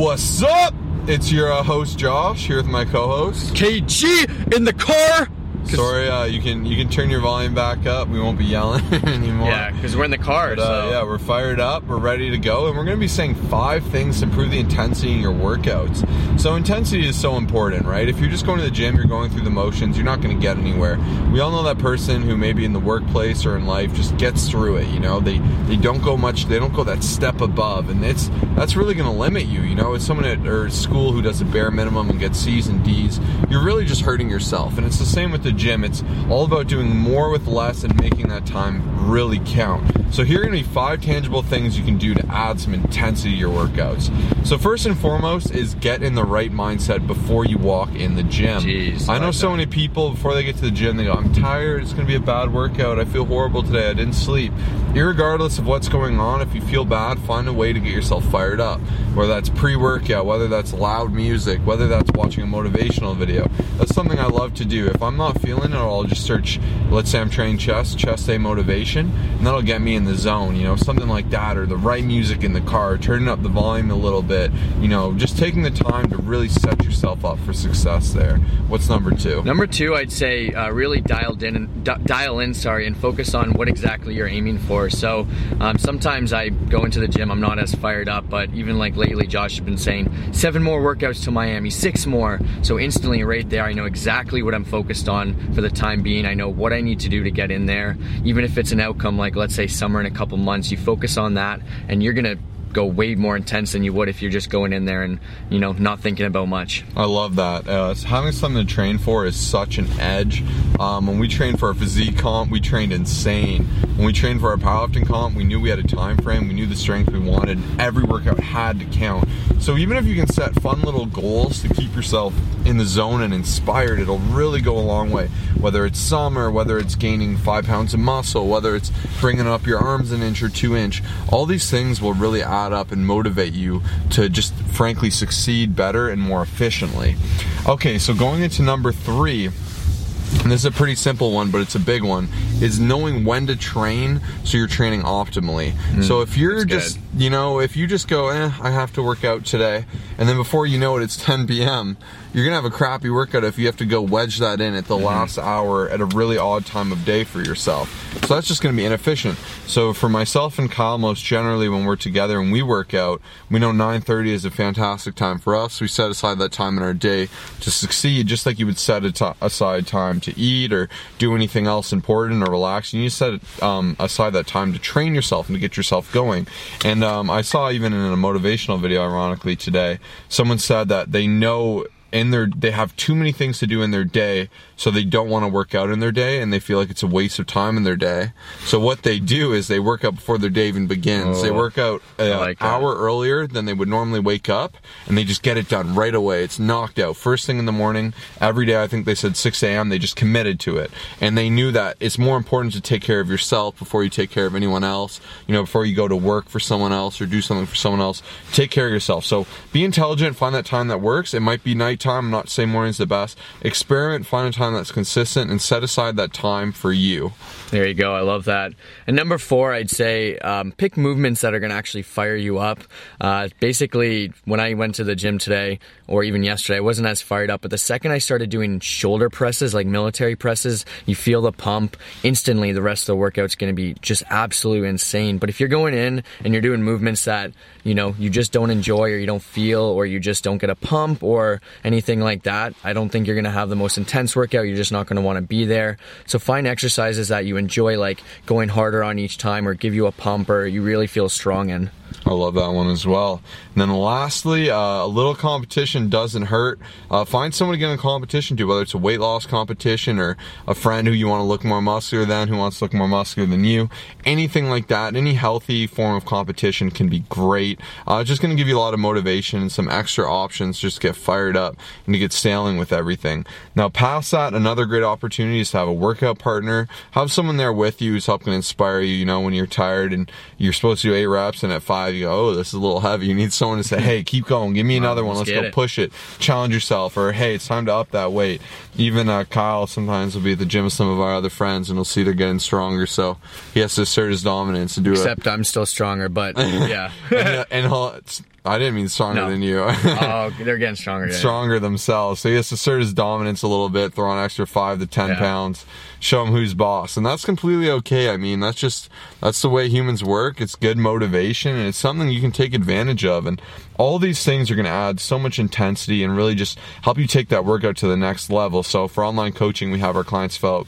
What's up? It's your uh, host Josh here with my co-host KG in the car. Sorry, uh, you can you can turn your volume back up. We won't be yelling anymore. Yeah, because we're in the car. But, uh, so. yeah, we're fired up. We're ready to go, and we're going to be saying five things to improve the intensity in your workouts. So intensity is so important, right? If you're just going to the gym, you're going through the motions, you're not going to get anywhere. We all know that person who maybe in the workplace or in life just gets through it. You know, they they don't go much, they don't go that step above, and it's that's really going to limit you. You know, it's someone at or school who does a bare minimum and gets C's and D's, you're really just hurting yourself. And it's the same with the gym. It's all about doing more with less and making that time really count. So here are going to be five tangible things you can do to add some intensity to your workouts. So first and foremost is get in the right mindset before you walk in the gym. Jeez, I know like so that. many people before they get to the gym they go, "I'm tired. It's going to be a bad workout. I feel horrible today. I didn't sleep." Irregardless of what's going on, if you feel bad, find a way to get yourself fired up. Whether that's pre-workout, whether that's loud music, whether that's watching a motivational video. That's something I love to do. If I'm not feeling it, I'll just search, let's say I'm training chest, chest day motivation, and that'll get me in the zone, you know, something like that, or the right music in the car, turning up the volume a little bit, you know, just taking the time to really set yourself up for success there. What's number two? Number two, I'd say uh, really dialed in and dial in, sorry, and focus on what exactly you're aiming for. So um, sometimes I go into the gym, I'm not as fired up, but even like lately, Josh has been saying seven more workouts to Miami, six more. So instantly, right there, I know exactly what I'm focused on for the time being. I know what I need to do to get in there. Even if it's an outcome like, let's say, summer in a couple months, you focus on that, and you're gonna go way more intense than you would if you're just going in there and you know not thinking about much. I love that. Uh, having something to train for is such an edge. Um, when we trained for our physique comp, we trained insane. When we trained for our powerlifting comp, we knew we had a time frame. We knew the strength we wanted. Every workout had to count. So even if you can set fun little goals to keep yourself in the zone and inspired, it'll really go a long way. Whether it's summer, whether it's gaining five pounds of muscle, whether it's bringing up your arms an inch or two inch, all these things will really add up and motivate you to just frankly succeed better and more efficiently. Okay, so going into number three. And this is a pretty simple one, but it's a big one. Is knowing when to train so you're training optimally. so if you're just, you know, if you just go, eh, I have to work out today, and then before you know it, it's 10 p.m. You're gonna have a crappy workout if you have to go wedge that in at the last hour at a really odd time of day for yourself. So that's just gonna be inefficient. So for myself and Kyle, most generally when we're together and we work out, we know 9:30 is a fantastic time for us. We set aside that time in our day to succeed, just like you would set aside time to eat or do anything else important or relax. And you set um, aside that time to train yourself and to get yourself going. And um, I saw even in a motivational video, ironically today, someone said that they know in their they have too many things to do in their day so they don't want to work out in their day and they feel like it's a waste of time in their day. So what they do is they work out before their day even begins. They Oh, work out an like hour earlier than they would normally wake up and they just get it done right away. It's knocked out. First thing in the morning every day i think they said 6 a.m they just committed to it. And they knew that it's more important to take care of yourself before you take care of anyone else you know before you go to work for someone else or do something for someone else. Take care of yourself. So be intelligent find that time that works. It might be nighttime i'm not saying morning's the best experiment find a time that's consistent and set aside that time for you There you go. I love that. And number four, I'd say um, pick movements that are going to actually fire you up. Uh, basically, when I went to the gym today or even yesterday, I wasn't as fired up. But the second I started doing shoulder presses, like military presses, you feel the pump instantly. The rest of the workout's going to be just absolutely insane. But if you're going in and you're doing movements that you know you just don't enjoy or you don't feel or you just don't get a pump or anything like that, I don't think you're going to have the most intense workout. You're just not going to want to be there. So find exercises that you enjoy, like going harder on each time or give you a pump or you really feel strong in. I love that one as well. And then lastly, uh, a little competition doesn't hurt. Uh, find someone to get in a competition to, whether it's a weight loss competition or a friend who you want to look more muscular than, who wants to look more muscular than you. Anything like that, any healthy form of competition can be great. Uh, just going to give you a lot of motivation and some extra options just to get fired up. and to get sailing with everything. Now, past that, another great opportunity is to have a workout partner, have someone there with you who's helping inspire you. You know, when you're tired and you're supposed to do eight reps, and at five you go, "Oh, this is a little heavy." You need someone to say, "Hey, keep going, give me another one. Let's get go it. push it, challenge yourself," or "Hey, it's time to up that weight." Even uh, Kyle sometimes will be at the gym with some of our other friends, and we'll see they're getting stronger, so he has to assert his dominance and do it. Except I'm still stronger, but yeah. and, and he'll, I didn't mean stronger No. than you. oh, they're getting stronger. Stronger themselves. So he has to assert his dominance a little bit, throw an extra five to ten Yeah. pounds, show him who's boss, and that's completely okay. I mean, that's just that's the way humans work. It's good motivation, and it's something you can take advantage of. And all these things are going to add so much intensity and really just help you take that workout to the next level. So for online coaching, we have our clients fill out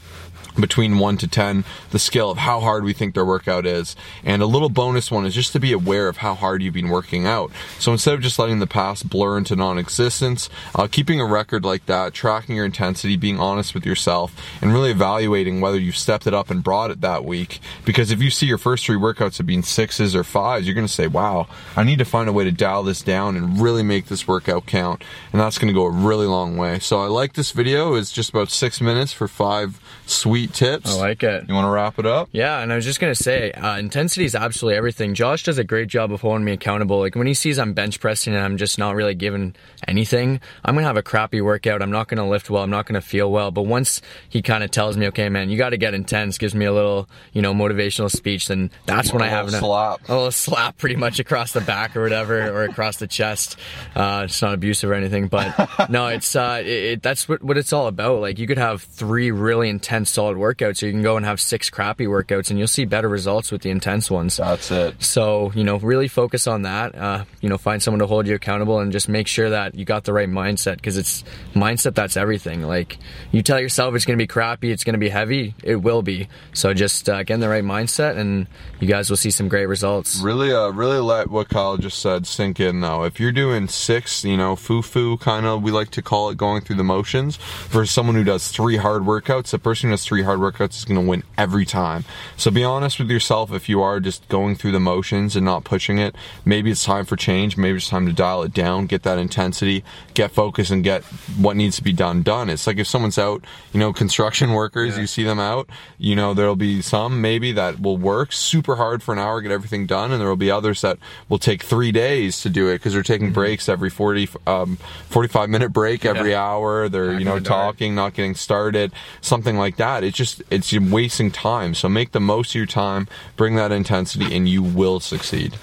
between 1 to 10 the scale of how hard we think their workout is. And a little bonus one is just to be aware of how hard you've been working out. So instead of just letting the past blur into non-existence uh, keeping a record like that tracking your intensity being honest with yourself and really evaluating whether you've stepped it up and brought it that week. Because if you see your first three workouts have been sixes or fives you're going to say wow i need to find a way to dial this down and really make this workout count. And that's going to go a really long way. So i like this video. It's just about six minutes for five sweet tips I like it. you want to wrap it up? Yeah, and I was just gonna say, uh, intensity is absolutely everything. Josh does a great job of holding me accountable. Like when he sees I'm bench pressing and I'm just not really giving anything, I'm gonna have a crappy workout. I'm not gonna lift well. I'm not gonna feel well. But once he kind of tells me, okay, man, you got to get intense, gives me a little, you know, motivational speech, then that's when I have an- slap. a little slap, pretty much across the back or whatever, or across the chest. Uh, it's not abusive or anything, but no, it's uh, it, it, that's what what it's all about. Like you could have three really intense, solid workouts, or you can go and have six crappy workouts, and you'll see better results with the intense ones. That's it. So, you know, really focus on that. Uh, you know, find someone to hold you accountable and just make sure that you got the right mindset because it's mindset that's everything. Like, you tell yourself it's going to be crappy, it's going to be heavy, it will be. So just uh, get in the right mindset and you guys will see some great results. Really, uh, really let what Kyle just said sink in though. If you're doing six, you know, foo-foo kind of, we like to call it going through the motions, For someone who does three hard workouts, the person who does three hard workouts is going to win every time. So be honest with yourself if you are just going through the motions and not pushing it. Maybe it's time for change. Maybe it's time to dial it down, get that intensity, get focus, and get what needs to be done done. It's like if someone's out, you know, construction workers, you see them out, you know, there'll be some maybe that will work super hard for an hour, get everything done, and there will be others that will take three days to do it because they're taking breaks every 40, um, 45 minute break every Yeah. hour. They're, Back you know, in the dark. talking, not getting started, something like that. It's just, it's you wasting time. So make the most of your time, bring that intensity, and you will succeed.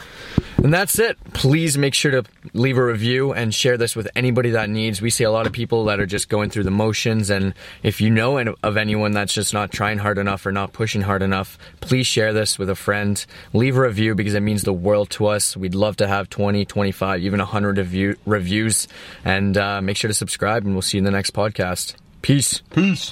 And that's it. Please make sure to leave a review and share this with anybody that needs. We see a lot of people that are just going through the motions. And if you know of anyone that's just not trying hard enough or not pushing hard enough, please share this with a friend. Leave a review because it means the world to us. We'd love to have 20, 25, even 100 review- reviews. And uh, make sure to subscribe, and we'll see you in the next podcast. Peace. Peace.